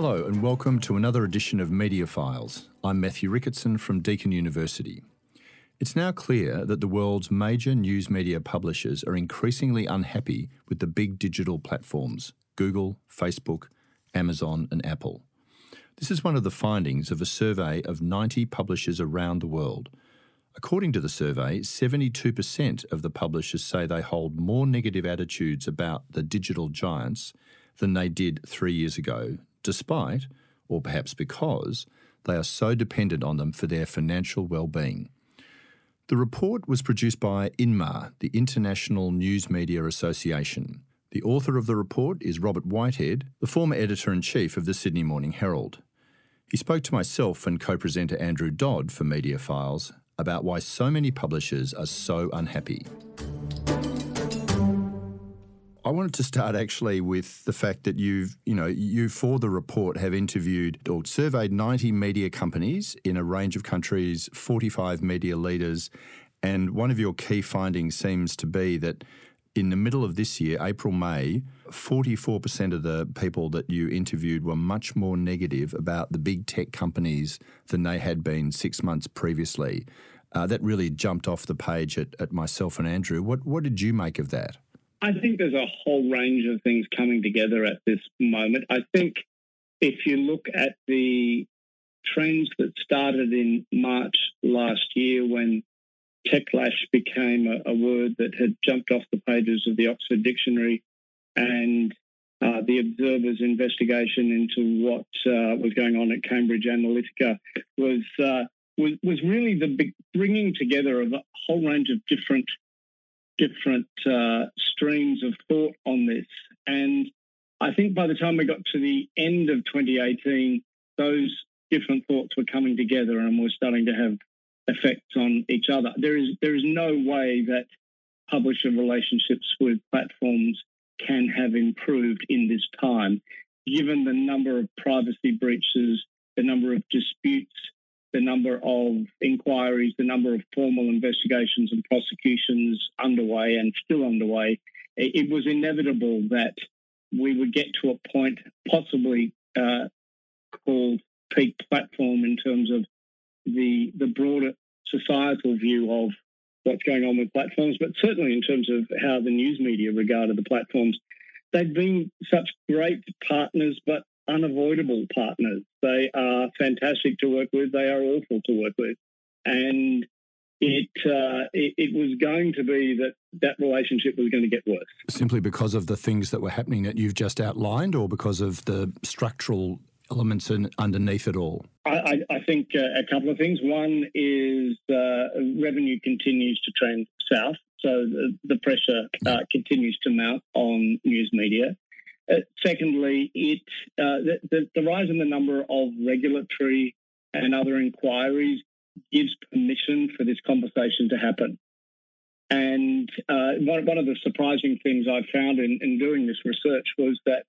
Hello, and welcome to another edition of Media Files. I'm Matthew Ricketson from Deakin University. It's now clear that the world's major news media publishers are increasingly unhappy with the big digital platforms Google, Facebook, Amazon, and Apple. This is one of the findings of a survey of 90 publishers around the world. According to the survey, 72% of the publishers say they hold more negative attitudes about the digital giants than they did three years ago, despite, or perhaps because, they are so dependent on them for their financial well-being. The report was produced by INMA, the International News Media Association. The author of the report is Robert Whitehead, the former editor in chief of the Sydney Morning Herald. He spoke to myself and co presenter Andrew Dodd for Media Files about why so many publishers are so unhappy. I wanted to start actually with the fact that you've, you know, you for the report have interviewed or surveyed 90 media companies in a range of countries, 45 media leaders, and one of your key findings seems to be that in the middle of this year, April, May, 44% of the people that you interviewed were much more negative about the big tech companies than they had been six months previously. Uh, that really jumped off the page at, at myself and Andrew. What, what did you make of that? I think there's a whole range of things coming together at this moment. I think if you look at the trends that started in March last year when techlash became a, a word that had jumped off the pages of the Oxford Dictionary and uh, the Observer's investigation into what uh, was going on at Cambridge Analytica was, uh, was was really the bringing together of a whole range of different different uh, streams of thought on this. And I think by the time we got to the end of 2018, those different thoughts were coming together and were starting to have effects on each other. There is there is no way that publisher relationships with platforms can have improved in this time, given the number of privacy breaches, the number of disputes the number of inquiries, the number of formal investigations and prosecutions underway and still underway, it, was inevitable that we would get to a point possibly uh, called peak platform in terms of the the broader societal view of what's going on with platforms, but certainly in terms of how the news media regarded the platforms. They've been such great partners, but unavoidable partners. They are fantastic to work with. They are awful to work with, and it, uh, it, it was going to be that that relationship was going to get worse. Simply because of the things that were happening that you've just outlined, or because of the structural elements in, underneath it all? I, I think uh, a couple of things. One is uh, revenue continues to trend south, so the, the pressure uh, continues to mount on news media. Uh, secondly, it uh, the, the, the, rise in the number of regulatory and other inquiries gives permission for this conversation to happen. And uh, one, one of the surprising things I found in, in doing this research was that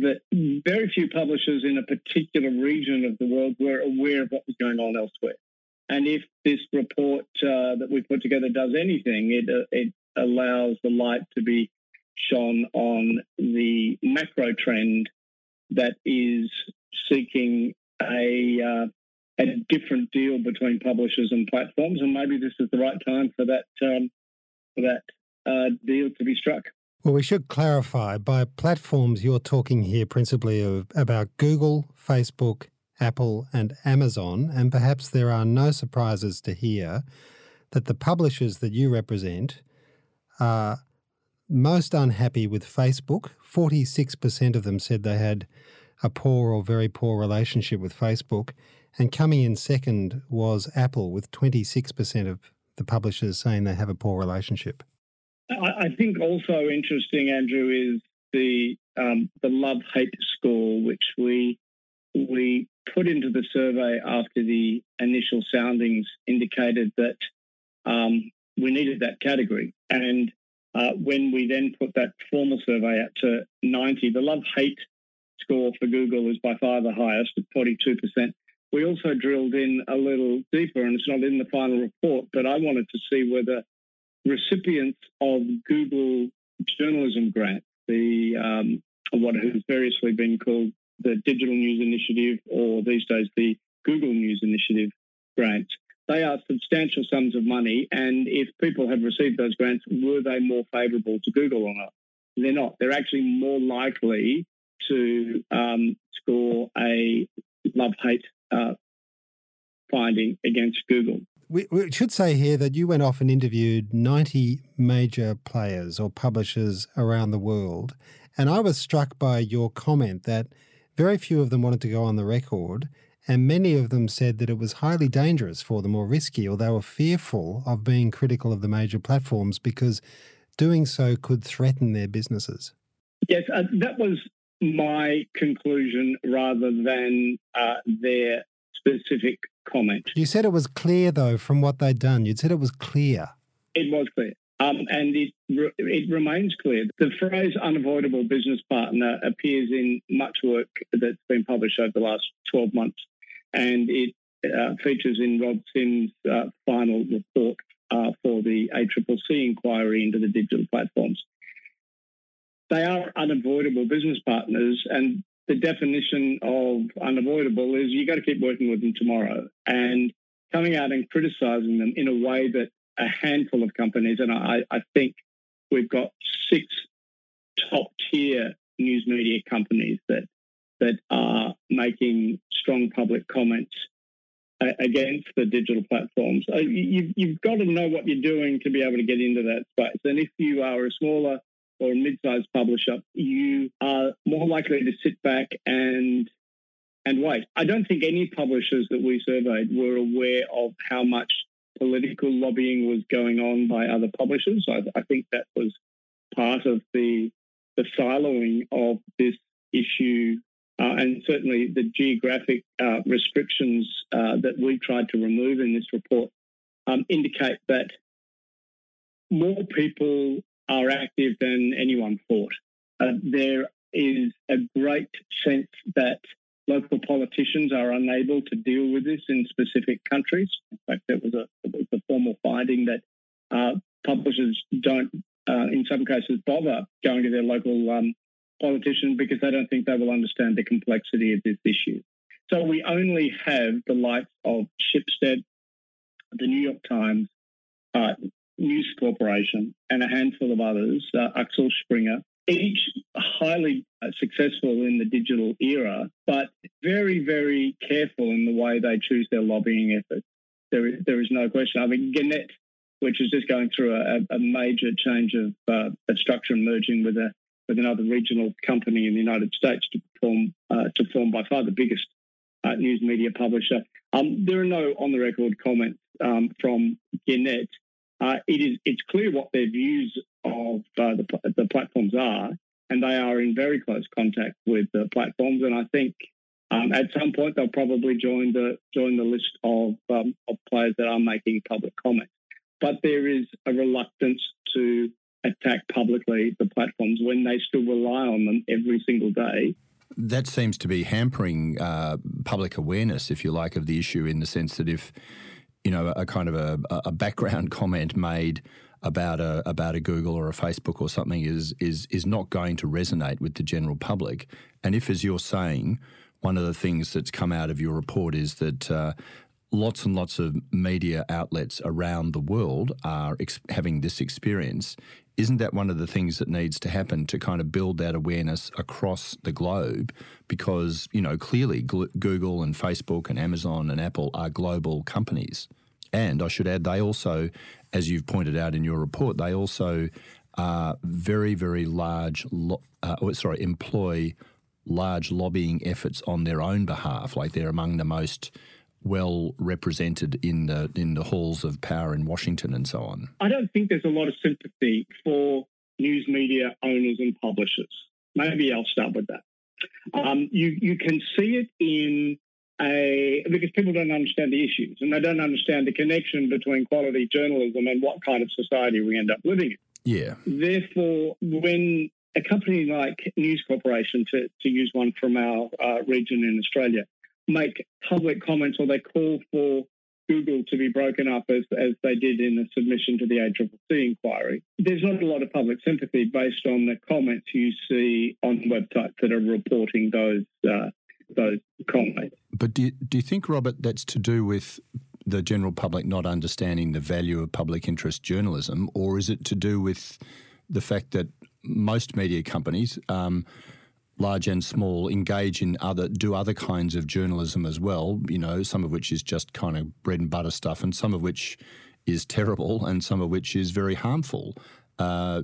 that very few publishers in a particular region of the world were aware of what was going on elsewhere. And if this report uh, that we put together does anything, it, uh, it allows the light to be shone on the macro trend that is seeking a uh, a different deal between publishers and platforms, and maybe this is the right time for that um, for that uh, deal to be struck. Well, we should clarify by platforms you're talking here principally of, about Google, Facebook, Apple, and Amazon, and perhaps there are no surprises to hear that the publishers that you represent are most unhappy with Facebook. 46% of them said they had a poor or very poor relationship with Facebook. And coming in second was Apple, with 26% of the publishers saying they have a poor relationship. I think also interesting, Andrew, is the um, the love hate score, which we we put into the survey after the initial soundings indicated that um, we needed that category, and uh, when we then put that formal survey out to 90, the love hate score for Google is by far the highest at 42%. We also drilled in a little deeper, and it's not in the final report, but I wanted to see whether recipients of Google journalism grant, the um, what has variously been called the Digital News Initiative or these days the Google News Initiative grants. They are substantial sums of money, and if people have received those grants, were they more favourable to Google or not? They're not. They're actually more likely to um, score a love hate uh, finding against Google. We, we, should say here that you went off and interviewed 90 major players or publishers around the world. And I was struck by your comment that very few of them wanted to go on the record. And many of them said that it was highly dangerous for them or risky, or they were fearful of being critical of the major platforms because doing so could threaten their businesses. Yes, uh, that was my conclusion rather than uh, their specific comment. You said it was clear, though, from what they'd done. You said it was clear. It was clear. Um, and it, re- it remains clear. The phrase unavoidable business partner appears in much work that's been published over the last 12 months. And it uh, features in Rod Sims' uh, final report uh, for the ACCC inquiry into the digital platforms. They are unavoidable business partners, and the definition of unavoidable is you've got to keep working with them tomorrow. And coming out and criticizing them in a way that a handful of companies, and I, I think we've got six top tier news media companies that that are making strong public comments against the digital platforms. Uh, you've, you've got to know what you're doing to be able to get into that space. And if you are a smaller or a mid-sized publisher, you are more likely to sit back and and wait. I don't think any publishers that we surveyed were aware of how much political lobbying was going on by other publishers. I, I think that was part of the the siloing of this issue, uh, and certainly the geographic uh, restrictions uh, that we tried to remove in this report um, indicate that more people are active than anyone thought. Uh, there is a great sense that local politicians are unable to deal with this in specific countries. In fact, there was a, was a formal finding that uh, publishers don't, uh, in some cases, bother going to their local um, politician because they don't think they will understand the complexity of this issue. So we only have the likes of Schibsted, the New York Times, uh, News Corporation, and a handful of others, uh, Axel Springer, each highly uh, successful in the digital era, but very, very careful in the way they choose their lobbying efforts. There is, there is no question. I mean, Gannett, which is just going through a, a major change of, uh, of structure and merging with a with another regional company in the United States to form uh, to form by far the biggest uh, news media publisher. Um, there are no on the record comments um, from Gannett uh, it is it's clear what their views of uh, the, the platforms are, and they are in very close contact with the platforms. And I think um, at some point they'll probably join the join the list of um, of players that are making public comment. But there is a reluctance to attack publicly the platforms when they still rely on them every single day. That seems to be hampering uh, public awareness, if you like, of the issue in the sense that if you know, a kind of a, a background comment made about a about a Google or a Facebook or something is is is not going to resonate with the general public. And if, as you're saying, one of the things that's come out of your report is that uh, lots and lots of media outlets around the world are ex- having this experience. Isn't that one of the things that needs to happen to kind of build that awareness across the globe? Because, you know, clearly Google and Facebook and Amazon and Apple are global companies. And I should add, they also, as you've pointed out in your report, they also are very, very large, lo- uh, oh, sorry, employ large lobbying efforts on their own behalf. Like they're among the most well represented in the in the halls of power in Washington and so on? I don't think there's a lot of sympathy for news media owners and publishers. Maybe I'll start with that. Um, you you can see it in a because people don't understand the issues and they don't understand the connection between quality journalism and what kind of society we end up living in. Yeah. Therefore, when a company like News Corporation, to, to use one from our uh, region in Australia, make public comments or they call for Google to be broken up as, as they did in the submission to the ACCC inquiry, there's not a lot of public sympathy based on the comments you see on websites that are reporting those uh, those comments. But do you, do you think, Robert, that's to do with the general public not understanding the value of public interest journalism, or is it to do with the fact that most media companies um, large and small, engage in other, do other kinds of journalism as well. You know, some of which is just kind of bread and butter stuff, and some of which is terrible, and some of which is very harmful. Uh,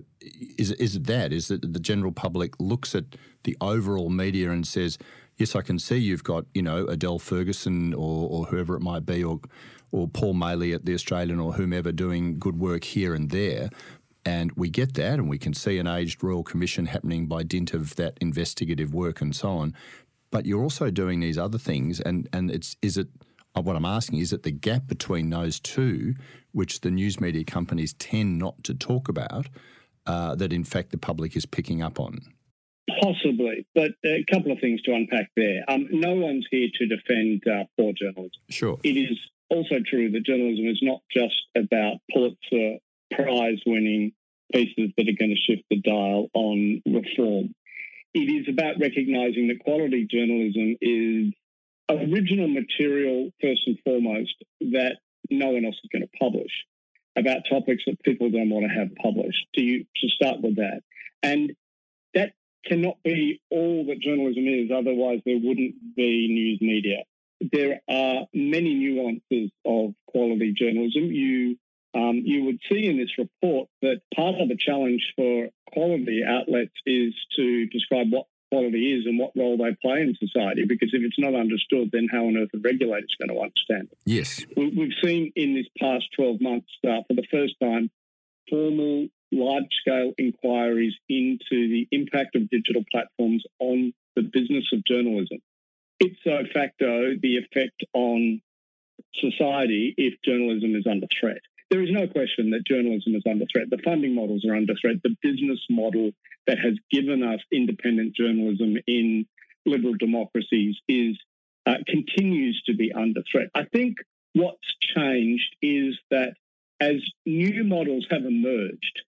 is is it that? Is that the general public looks at the overall media and says, "Yes, I can see you've got you know Adele Ferguson or, or whoever it might be, or or Paul Maley at the Australian or whomever doing good work here and there, and we get that, and we can see an aged Royal Commission happening by dint of that investigative work and so on. But you're also doing these other things, and, and it's is it uh, what I'm asking is it the gap between those two, which the news media companies tend not to talk about, uh, that in fact the public is picking up on? Possibly, but a couple of things to unpack there. Um, no one's here to defend uh, poor journalism. Sure. It is also true that journalism is not just about Pulitzer prize winning pieces that are going to shift the dial on reform. It is about recognizing that quality journalism is original material, first and foremost, that no one else is going to publish about topics that people don't want to have published. To, you, to start with that. And that cannot be all that journalism is, otherwise, there wouldn't be news media. There are many nuances of quality journalism. You um, you would see in this report that part of the challenge for quality outlets is to describe what quality is and what role they play in society. Because if it's not understood, then how on earth are regulators going to understand it? Yes. We, have seen in this past 12 months, uh, for the first time, formal large scale inquiries into the impact of digital platforms on the business of journalism. Ipso facto, the effect on society if journalism is under threat there is no question that journalism is under threat. The funding models are under threat. The business model that has given us independent journalism in liberal democracies is uh, continues to be under threat. I think what's changed is that as new models have emerged,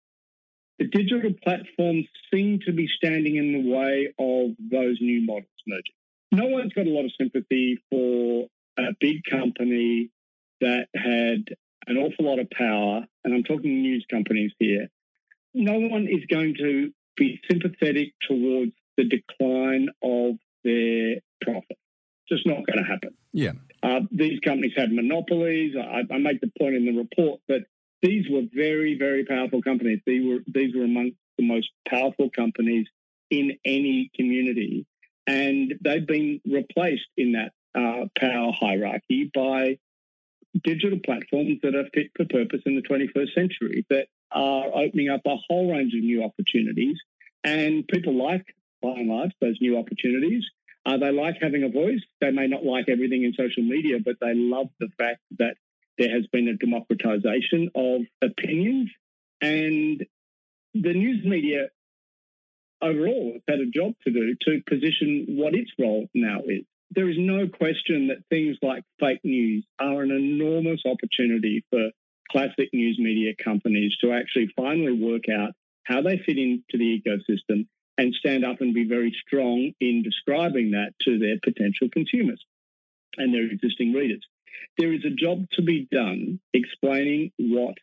the digital platforms seem to be standing in the way of those new models merging. No one's got a lot of sympathy for a big company that had an awful lot of power, and I'm talking news companies here, no one is going to be sympathetic towards the decline of their profit. Just not going to happen. Yeah. Uh, these companies had monopolies. I, I, make the point in the report that these were very, very powerful companies. These were these were among the most powerful companies in any community, and they've been replaced in that uh, power hierarchy by digital platforms that are fit for purpose in the 21st century that are opening up a whole range of new opportunities. And people like, by and large, those new opportunities. Uh, they like having a voice. They may not like everything in social media, but they love the fact that there has been a democratization of opinions. And the news media overall has had a job to do to position what its role now is there is no question that things like fake news are an enormous opportunity for classic news media companies to actually finally work out how they fit into the ecosystem and stand up and be very strong in describing that to their potential consumers and their existing readers. There is a job to be done explaining what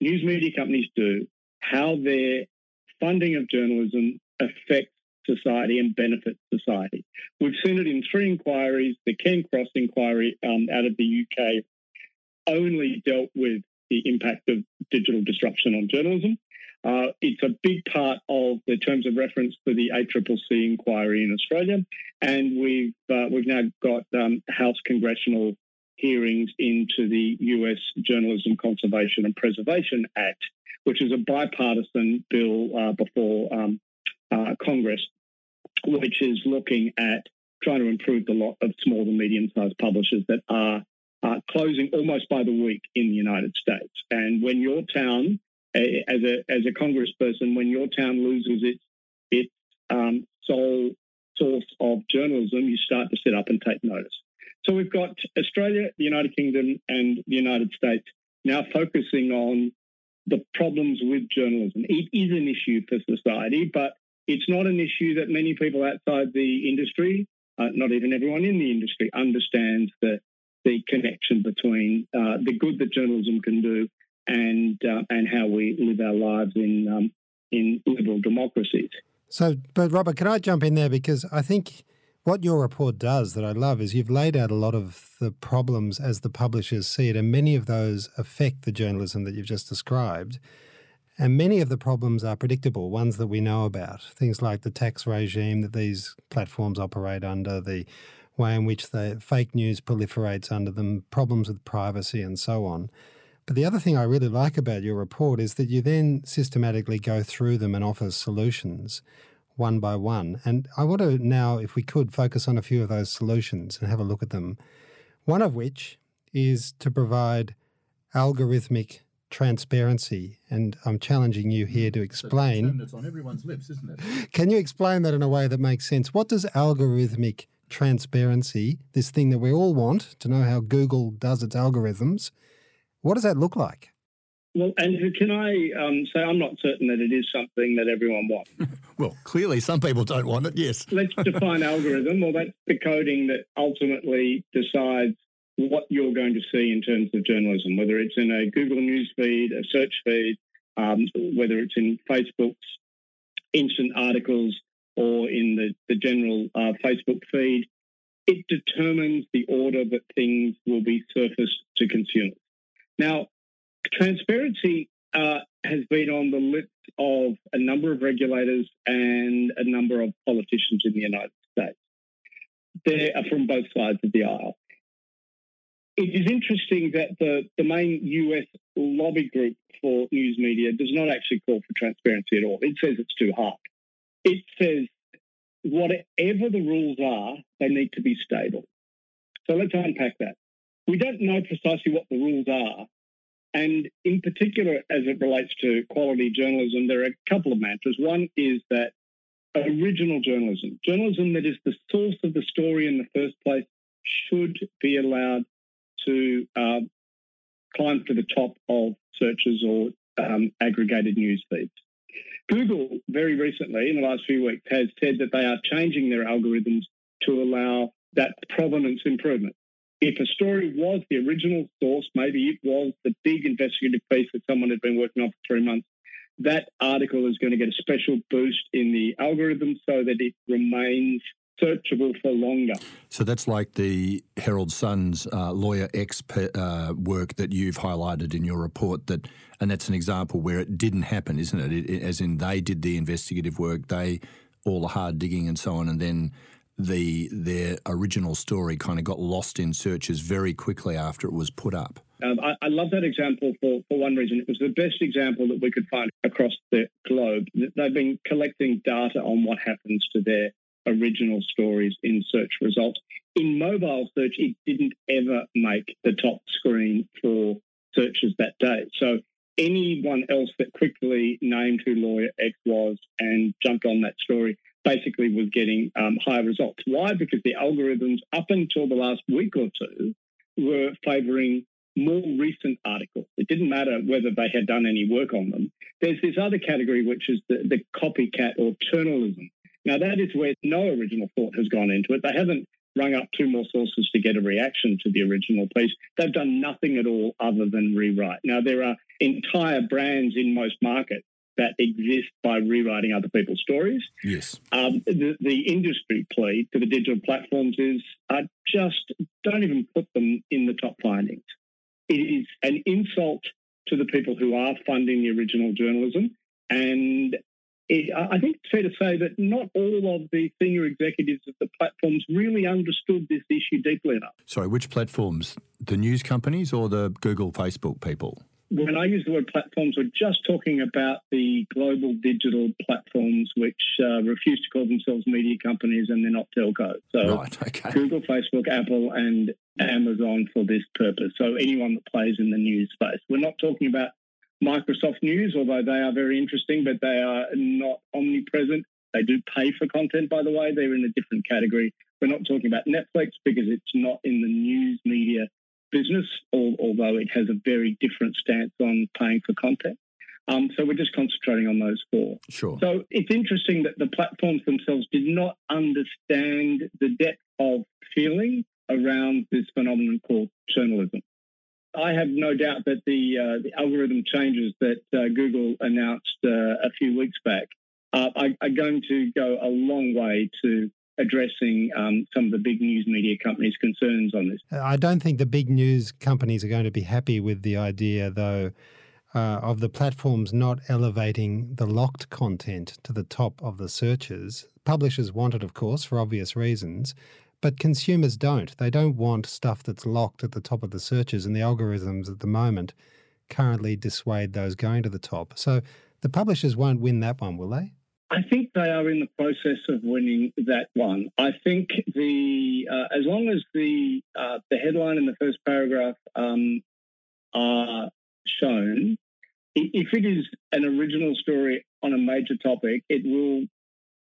news media companies do, how their funding of journalism affects society and benefit society. We've seen it in three inquiries. The Cairncross inquiry um, out of the UK only dealt with the impact of digital disruption on journalism. Uh, it's a big part of the terms of reference for the ACCC inquiry in Australia, and we've uh, we've now got um, House congressional hearings into the US Journalism Competition and Preservation Act, which is a bipartisan bill uh, before um, uh, Congress which is looking at trying to improve the lot of small and medium sized publishers that are uh, closing almost by the week in the United States. And when your town, as a as a congressperson, when your town loses its its um, sole source of journalism, you start to sit up and take notice. So we've got Australia, the United Kingdom, and the United States now focusing on the problems with journalism. It is an issue for society, but it's not an issue that many people outside the industry, uh, not even everyone in the industry, understands the the connection between uh, the good that journalism can do and uh, and how we live our lives in um, in liberal democracies. So, but Robert, can I jump in there because I think what your report does that I love is you've laid out a lot of the problems as the publishers see it, and many of those affect the journalism that you've just described. And many of the problems are predictable, ones that we know about. Things like the tax regime that these platforms operate under, the way in which the fake news proliferates under them, problems with privacy, and so on. But the other thing I really like about your report is that you then systematically go through them and offer solutions one by one. And I want to now, if we could, focus on a few of those solutions and have a look at them. One of which is to provide algorithmic transparency. And I'm challenging you here to explain. That's on everyone's lips, isn't it? Can you explain that in a way that makes sense? What does algorithmic transparency, this thing that we all want to know how Google does its algorithms, what does that look like? Well, Andrew, can I um, say I'm not certain that it is something that everyone wants? well, clearly some people don't want it, yes. Let's define algorithm. Well, that's the coding that ultimately decides what you're going to see in terms of journalism, whether it's in a Google News feed, a search feed, um, whether it's in Facebook's instant articles or in the, the general uh, Facebook feed. It determines the order that things will be surfaced to consumers. Now, transparency uh, has been on the lips of a number of regulators and a number of politicians in the United States. They are from both sides of the aisle. It is interesting that the, the main US lobby group for news media does not actually call for transparency at all. It says it's too hard. It says whatever the rules are, they need to be stable. So let's unpack that. We don't know precisely what the rules are, and in particular, as it relates to quality journalism, there are a couple of mantras. One is that original journalism, journalism that is the source of the story in the first place, should be allowed to uh, climb to the top of searches or um, aggregated news feeds. Google, very recently, in the last few weeks, has said that they are changing their algorithms to allow that provenance improvement if a story was the original source, maybe it was the big investigative piece that someone had been working on for three months, that article is going to get a special boost in the algorithm so that it remains searchable for longer. So that's like the Herald Sun's uh, lawyer X uh, work that you've highlighted in your report. That and that's an example where it didn't happen, isn't it? it, it as in they did the investigative work, they all the hard digging and so on, and then the their original story kind of got lost in searches very quickly after it was put up. Um, I, I, love that example for, for one reason. It was the best example that we could find across the globe. They've been collecting data on what happens to their original stories in search results. In mobile search, it didn't ever make the top screen for searches that day. So anyone else that quickly named who lawyer X was and jumped on that story basically was getting um, higher results. Why? Because the algorithms up until the last week or two were favoring more recent articles. It didn't matter whether they had done any work on them. There's this other category, which is the, the copycat or journalism. Now, that is where no original thought has gone into it. They haven't rung up two more sources to get a reaction to the original piece. They've done nothing at all other than rewrite. Now, there are entire brands in most markets that exist by rewriting other people's stories. Yes. Um, the, the, industry plea to the digital platforms is uh, just don't even put them in the top findings. It is an insult to the people who are funding the original journalism. And it, I think it's fair to say that not all of the senior executives of the platforms really understood this issue deeply enough. Sorry, which platforms? The news companies or the Google, Facebook people? when I use the word platforms, we're just talking about the global digital platforms which uh, refuse to call themselves media companies and they're not telcos. So right, okay. Google, Facebook, Apple, and Amazon for this purpose. So anyone that plays in the news space. We're not talking about Microsoft News, although they are very interesting, but they are not omnipresent. They do pay for content, by the way. They're in a different category. We're not talking about Netflix because it's not in the news media business, although it has a very different stance on paying for content. Um, so we're just concentrating on those four. Sure. So it's interesting that the platforms themselves did not understand the depth of feeling around this phenomenon called journalism. I have no doubt that the, uh, the algorithm changes that uh, Google announced uh, a few weeks back are, are, going to go a long way to addressing um, some of the big news media companies' concerns on this. I don't think the big news companies are going to be happy with the idea, though, uh, of the platforms not elevating the locked content to the top of the searches. Publishers want it, of course, for obvious reasons, but consumers don't. They don't want stuff that's locked at the top of the searches, and the algorithms at the moment currently dissuade those going to the top. So the publishers won't win that one, will they? I think they are in the process of winning that one. I think the uh, as long as the uh, the headline and the first paragraph um, are shown, if it is an original story on a major topic, it will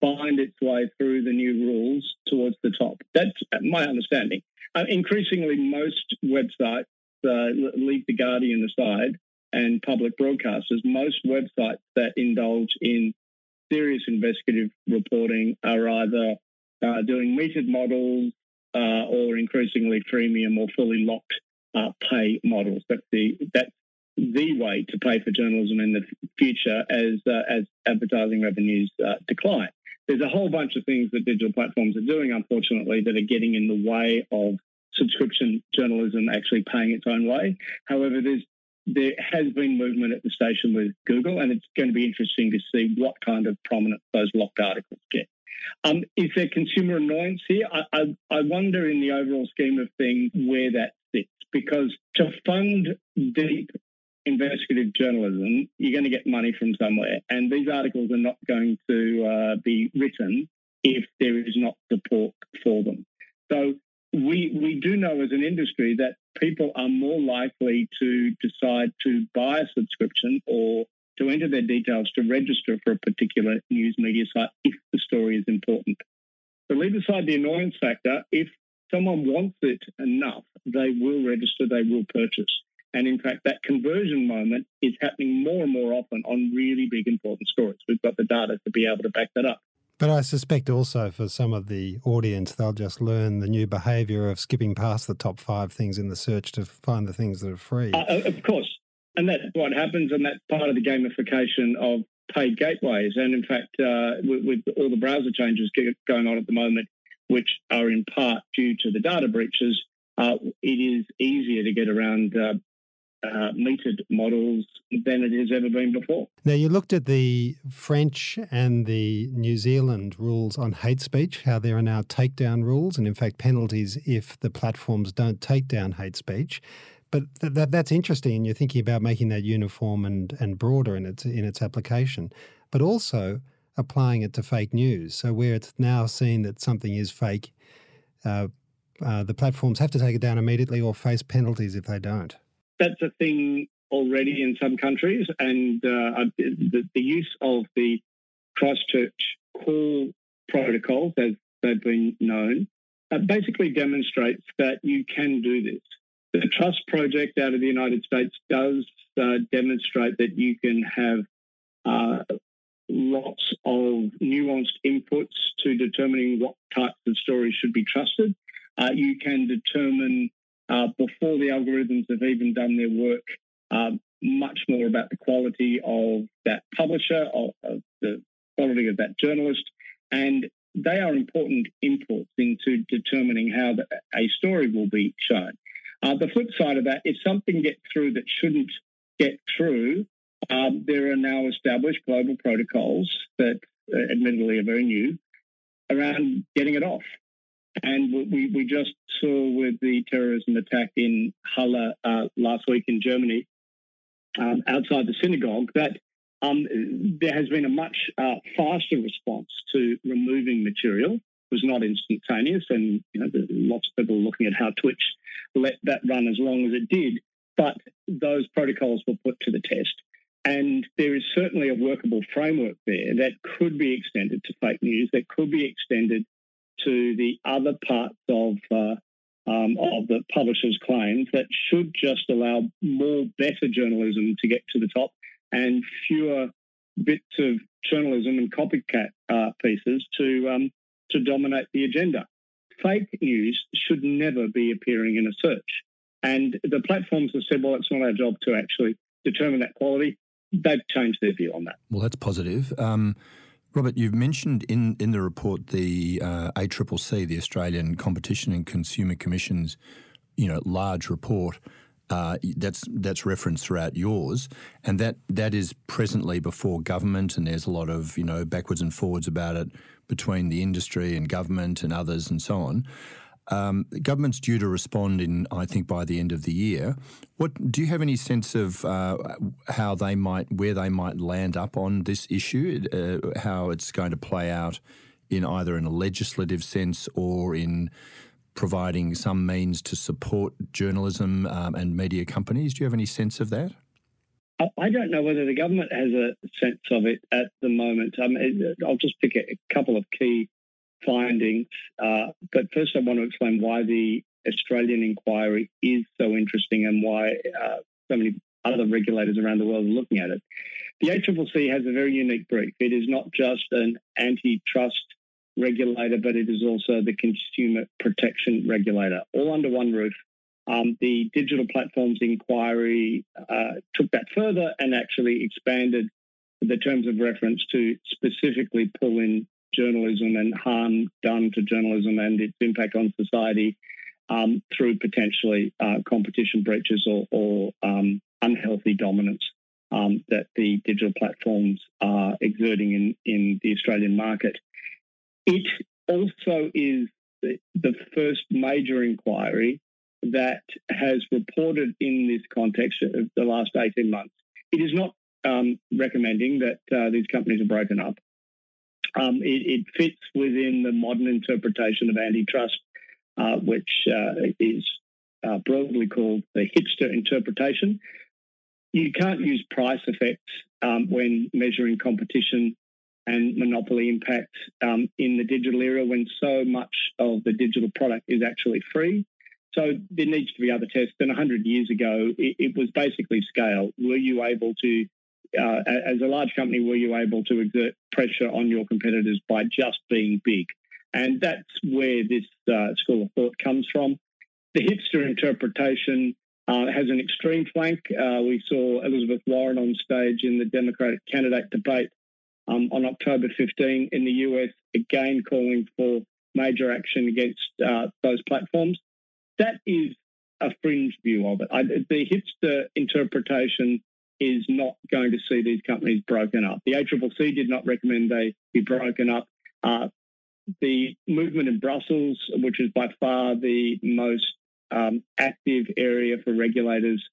find its way through the new rules towards the top. That's my understanding. Uh, increasingly, most websites uh, leave the Guardian aside and public broadcasters. Most websites that indulge in serious investigative reporting are either uh, doing metered models uh, or increasingly freemium or fully locked uh, pay models. That's the that's the way to pay for journalism in the future as uh, as advertising revenues decline. There's a whole bunch of things that digital platforms are doing, unfortunately, that are getting in the way of subscription journalism actually paying its own way. However, there's there has been movement at the station with Google, and it's going to be interesting to see what kind of prominence those locked articles get. Um, is there consumer annoyance here? I, I, I wonder in the overall scheme of things where that sits, because to fund deep investigative journalism, you're going to get money from somewhere, and these articles are not going to uh, be written if there is not support for them. So we we do know as an industry that people are more likely to decide to buy a subscription or to enter their details to register for a particular news media site if the story is important. So leave aside the annoyance factor. If someone wants it enough, they will register, they will purchase. And in fact, that conversion moment is happening more and more often on really big, important stories. We've got the data to be able to back that up. But I suspect also for some of the audience, they'll just learn the new behaviour of skipping past the top five things in the search to find the things that are free. Uh, uh of course. And that's what happens, and that's part of the gamification of paid gateways. And in fact, uh, with, with, all the browser changes going on at the moment, which are in part due to the data breaches, uh, it is easier to get around uh, uh, metered models than it has ever been before. Now, you looked at the French and the New Zealand rules on hate speech, how there are now takedown rules, and in fact, penalties if the platforms don't take down hate speech. But th- that, that's interesting, and you're thinking about making that uniform and, and broader in its, in its application, but also applying it to fake news. So, where it's now seen that something is fake, uh, uh, the platforms have to take it down immediately or face penalties if they don't that's a thing already in some countries, and uh, the, the, use of the Christchurch call protocols, as they've been known, uh, basically demonstrates that you can do this. The Trust Project out of the United States does uh, demonstrate that you can have uh, lots of nuanced inputs to determining what types of stories should be trusted. Uh, you can determine uh, before the algorithms have even done their work, um, much more about the quality of that publisher, of, of, the quality of that journalist, and they are important inputs into determining how the, a story will be shown. Uh, the flip side of that, if something gets through that shouldn't get through, um, there are now established global protocols that, uh, admittedly, are very new around getting it off. And we, we just saw with the terrorism attack in Halle uh, last week in Germany, um, outside the synagogue, that um, there has been a much uh, faster response to removing material. It was not instantaneous, and you know, lots of people looking at how Twitch let that run as long as it did. But those protocols were put to the test. And there is certainly a workable framework there that could be extended to fake news, that could be extended to the other parts of uh, um, of the publisher's claims that should just allow more better journalism to get to the top and fewer bits of journalism and copycat uh, pieces to um, to dominate the agenda. Fake news should never be appearing in a search. And the platforms have said, well, it's not our job to actually determine that quality. They've changed their view on that. Well, that's positive. Um, Robert, you've mentioned in, in the report the uh, ACCC, the Australian Competition and Consumer Commission's, you know, large report. Uh, that's that's referenced throughout yours, and that that is presently before government, and there's a lot of you know backwards and forwards about it between the industry and government and others and so on. Um, the government's due to respond in, I think, by the end of the year. What do you have any sense of uh, how they might, where they might land up on this issue? Uh, how it's going to play out in either in a legislative sense or in providing some means to support journalism um, and media companies? Do you have any sense of that? I don't know whether the government has a sense of it at the moment. Um, I'll just pick a couple of key findings. Uh, but first, I want to explain why the Australian inquiry is so interesting and why uh, so many other regulators around the world are looking at it. The ACCC has a very unique brief. It is not just an antitrust regulator, but it is also the consumer protection regulator, all under one roof. Um, the digital platforms inquiry uh, took that further and actually expanded the terms of reference to specifically pull in journalism and harm done to journalism and its impact on society um, through potentially uh, competition breaches or, or um, unhealthy dominance um, that the digital platforms are exerting in, in the Australian market. It also is the, the first major inquiry that has reported in this context of the last 18 months. It is not um, recommending that uh, these companies are broken up. Um, it, it, fits within the modern interpretation of antitrust, uh, which uh, is uh, broadly called the hipster interpretation. You can't use price effects um, when measuring competition and monopoly impact um, in the digital era when so much of the digital product is actually free. So there needs to be other tests. And 100 years ago, it, it was basically scale. Were you able to uh, as a large company, were you able to exert pressure on your competitors by just being big? And that's where this uh, school of thought comes from. The hipster interpretation uh, has an extreme flank. Uh, we saw Elizabeth Warren on stage in the Democratic candidate debate um, on October 15 in the US, again calling for major action against uh, those platforms. That is a fringe view of it. I, the hipster interpretation is not going to see these companies broken up. The ACCC did not recommend they be broken up. Uh, the movement in Brussels, which is by far the most um, active area for regulators,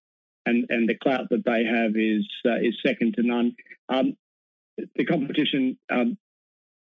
and, and the clout that they have is uh, is second to none. Um, the competition um,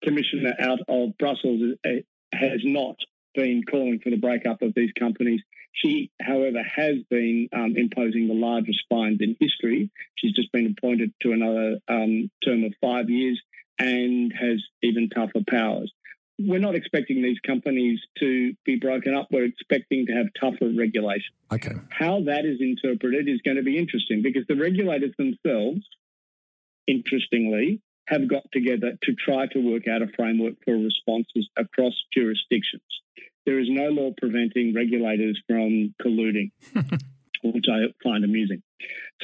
commissioner out of Brussels uh, has not been calling for the breakup of these companies. She, however, has been um, imposing the largest fines in history. She's just been appointed to another um, term of five years and has even tougher powers. We're not expecting these companies to be broken up. We're expecting to have tougher regulation. Okay. How that is interpreted is going to be interesting because the regulators themselves, interestingly, have got together to try to work out a framework for responses across jurisdictions there is no law preventing regulators from colluding, which I find amusing.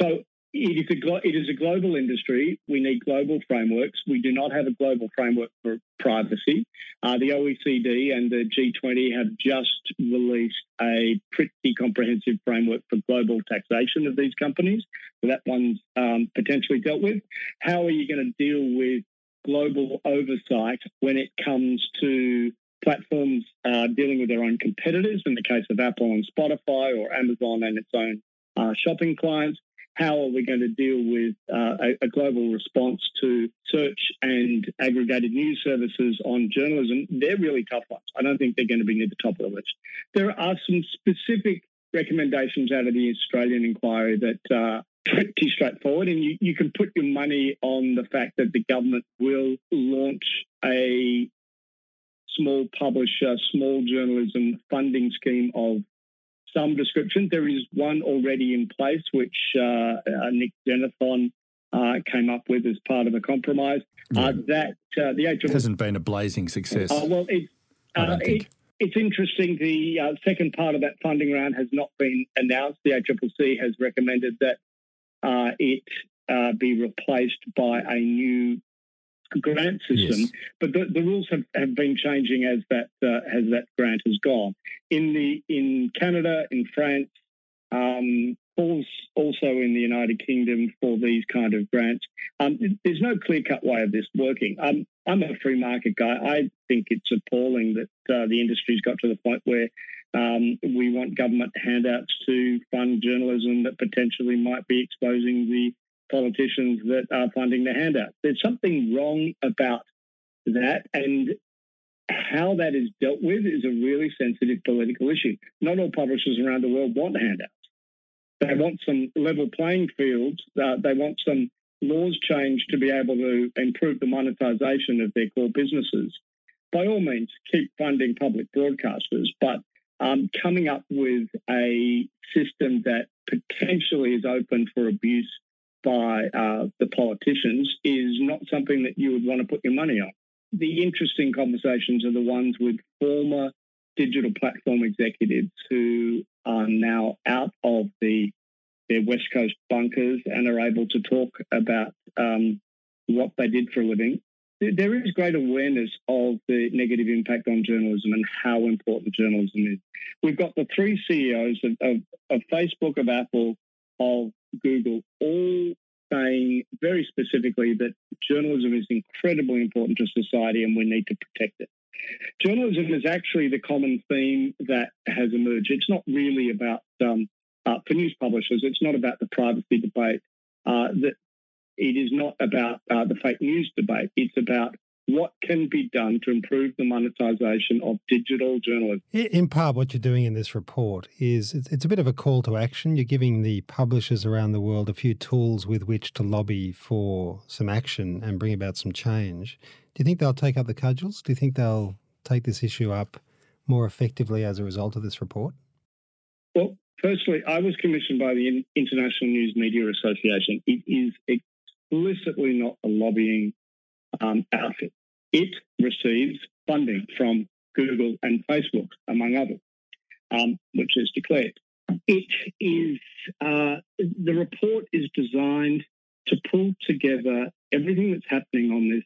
So it is, a, it is a global industry. We need global frameworks. We do not have a global framework for privacy. Uh, the OECD and the G20 have just released a pretty comprehensive framework for global taxation of these companies. So that one's um, potentially dealt with. How are you going to deal with global oversight when it comes to platforms uh, dealing with their own competitors, in the case of Apple and Spotify, or Amazon and its own uh, shopping clients. How are we going to deal with uh, a, a, global response to search and aggregated news services on journalism? They're really tough ones. I don't think they're going to be near the top of the list. There are some specific recommendations out of the Australian inquiry that are uh, pretty straightforward, and you, you can put your money on the fact that the government will launch a small publisher, small journalism funding scheme of some description. There is one already in place, which uh, uh, Nick Xenophon uh, came up with as part of a compromise. Yeah. Uh, that uh, the ACCC hasn't been a blazing success. Uh, well, it, it, it's interesting. The second part of that funding round has not been announced. The ACCC has recommended that it be replaced by a new grant system, yes. but the, the, rules have, have been changing as that uh, as that grant has gone. In the in Canada, in France, um, also in the United Kingdom for these kind of grants. Um, there's no clear cut way of this working. Um, I'm a free market guy. I think it's appalling that uh, the industry's got to the point where um, we want government handouts to fund journalism that potentially might be exposing the politicians that are funding the handouts. There's something wrong about that, and how that is dealt with is a really sensitive political issue. Not all publishers around the world want handouts. They want some level playing fields. Uh, they want some laws changed to be able to improve the monetization of their core businesses. By all means, keep funding public broadcasters, but um, coming up with a system that potentially is open for abuse by uh, the politicians is not something that you would want to put your money on. The interesting conversations are the ones with former digital platform executives who are now out of the their West Coast bunkers and are able to talk about um, what they did for a living. There is great awareness of the negative impact on journalism and how important journalism is. We've got the three CEOs of, of, of Facebook, of Apple, of Google, all saying very specifically that journalism is incredibly important to society and we need to protect it. Journalism is actually the common theme that has emerged. It's not really about, um, uh, for news publishers, it's not about the privacy debate. Uh, that it is not about uh, the fake news debate. It's about what can be done to improve the monetization of digital journalism? In part, what you're doing in this report is it's a bit of a call to action. You're giving the publishers around the world a few tools with which to lobby for some action and bring about some change. Do you think they'll take up the cudgels? Do you think they'll take this issue up more effectively as a result of this report? Well, firstly, I was commissioned by the International News Media Association. It is explicitly not a lobbying um, outfit. It receives funding from Google and Facebook, among others, um, which is declared. It is uh, the report is designed to pull together everything that's happening on this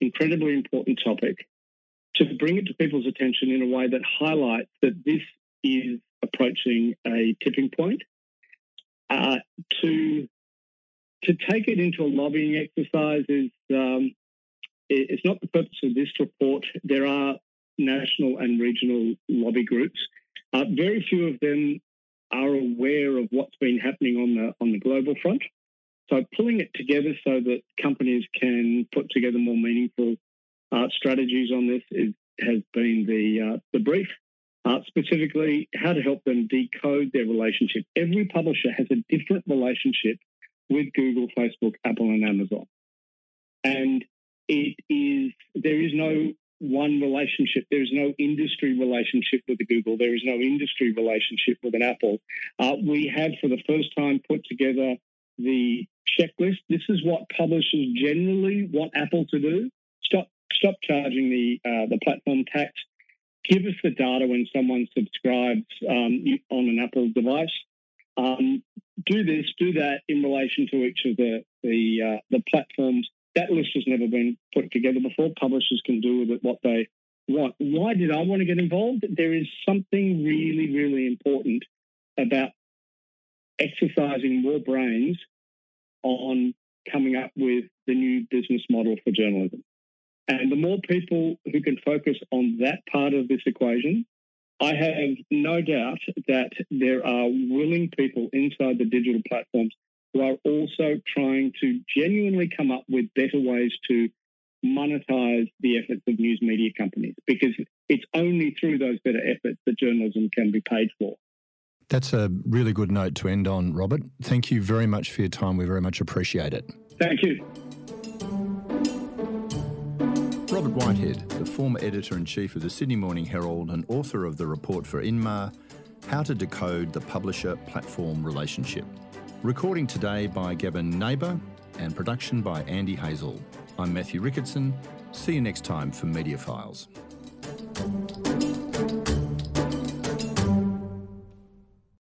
incredibly important topic, to bring it to people's attention in a way that highlights that this is approaching a tipping point. Uh, to to take it into a lobbying exercise is um, it's not the purpose of this report. There are national and regional lobby groups. Uh, very few of them are aware of what's been happening on the on the global front. So pulling it together so that companies can put together more meaningful uh, strategies on this is, has been the uh, the brief. Uh, specifically, how to help them decode their relationship. Every publisher has a different relationship with Google, Facebook, Apple, and Amazon, and it is there is no one relationship. There is no industry relationship with Google. There is no industry relationship with an Apple. Uh, we have, for the first time, put together the checklist. This is what publishers generally want Apple to do. Stop, stop charging the uh, the platform tax. Give us the data when someone subscribes um, on an Apple device. Um, do this, do that in relation to each of the the, uh, the platforms that list has never been put together before. Publishers can do with it what they want. Why did I want to get involved? There is something really, really important about exercising more brains on coming up with the new business model for journalism. And the more people who can focus on that part of this equation, I have no doubt that there are willing people inside the digital platforms who are also trying to genuinely come up with better ways to monetize the efforts of news media companies because it's only through those better efforts that journalism can be paid for. That's a really good note to end on, Robert. Thank you very much for your time. We very much appreciate it. Thank you. Robert Whitehead, the former editor in chief of the Sydney Morning Herald and author of the report for INMA How to Decode the Publisher Platform Relationship. Recording today by Gavin Neighbour and production by Andy Hazel. I'm Matthew Ricketson. See you next time for Media Files.